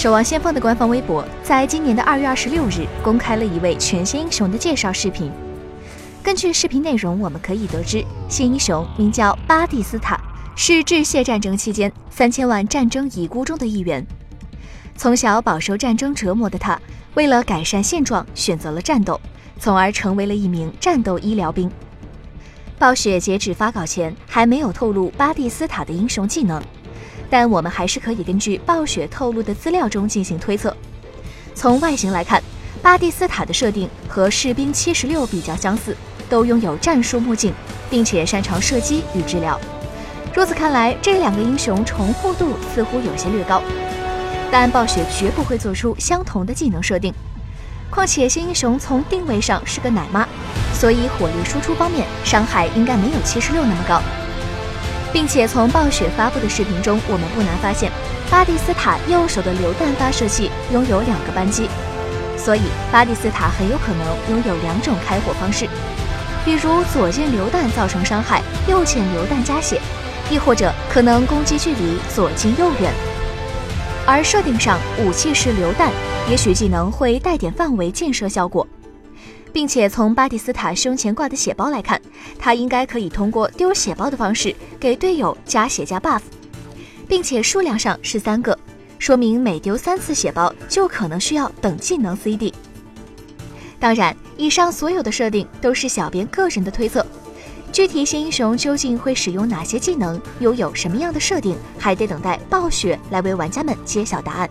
守望先锋的官方微博在今年的二月二十六日公开了一位全新英雄的介绍视频。根据视频内容，我们可以得知，新英雄名叫巴蒂斯塔，是致谢战争期间三千万战争遗孤中的一员。从小饱受战争折磨的他，为了改善现状，选择了战斗，从而成为了一名战斗医疗兵。暴雪截止发稿前还没有透露巴蒂斯塔的英雄技能。但我们还是可以根据暴雪透露的资料中进行推测。从外形来看，巴蒂斯塔的设定和士兵七十六比较相似，都拥有战术目镜，并且擅长射击与治疗。如此看来，这两个英雄重复度似乎有些略高。但暴雪绝不会做出相同的技能设定。况且新英雄从定位上是个奶妈，所以火力输出方面伤害应该没有七十六那么高。并且从暴雪发布的视频中，我们不难发现，巴蒂斯塔右手的榴弹发射器拥有两个扳机，所以巴蒂斯塔很有可能拥有两种开火方式，比如左键榴弹造成伤害，右键榴弹加血，亦或者可能攻击距离左近右远。而设定上，武器是榴弹，也许技能会带点范围建设效果。并且从巴蒂斯塔胸前挂的血包来看，他应该可以通过丢血包的方式给队友加血加 buff，并且数量上是三个，说明每丢三次血包就可能需要等技能 CD。当然，以上所有的设定都是小编个人的推测，具体新英雄究竟会使用哪些技能，拥有什么样的设定，还得等待暴雪来为玩家们揭晓答案。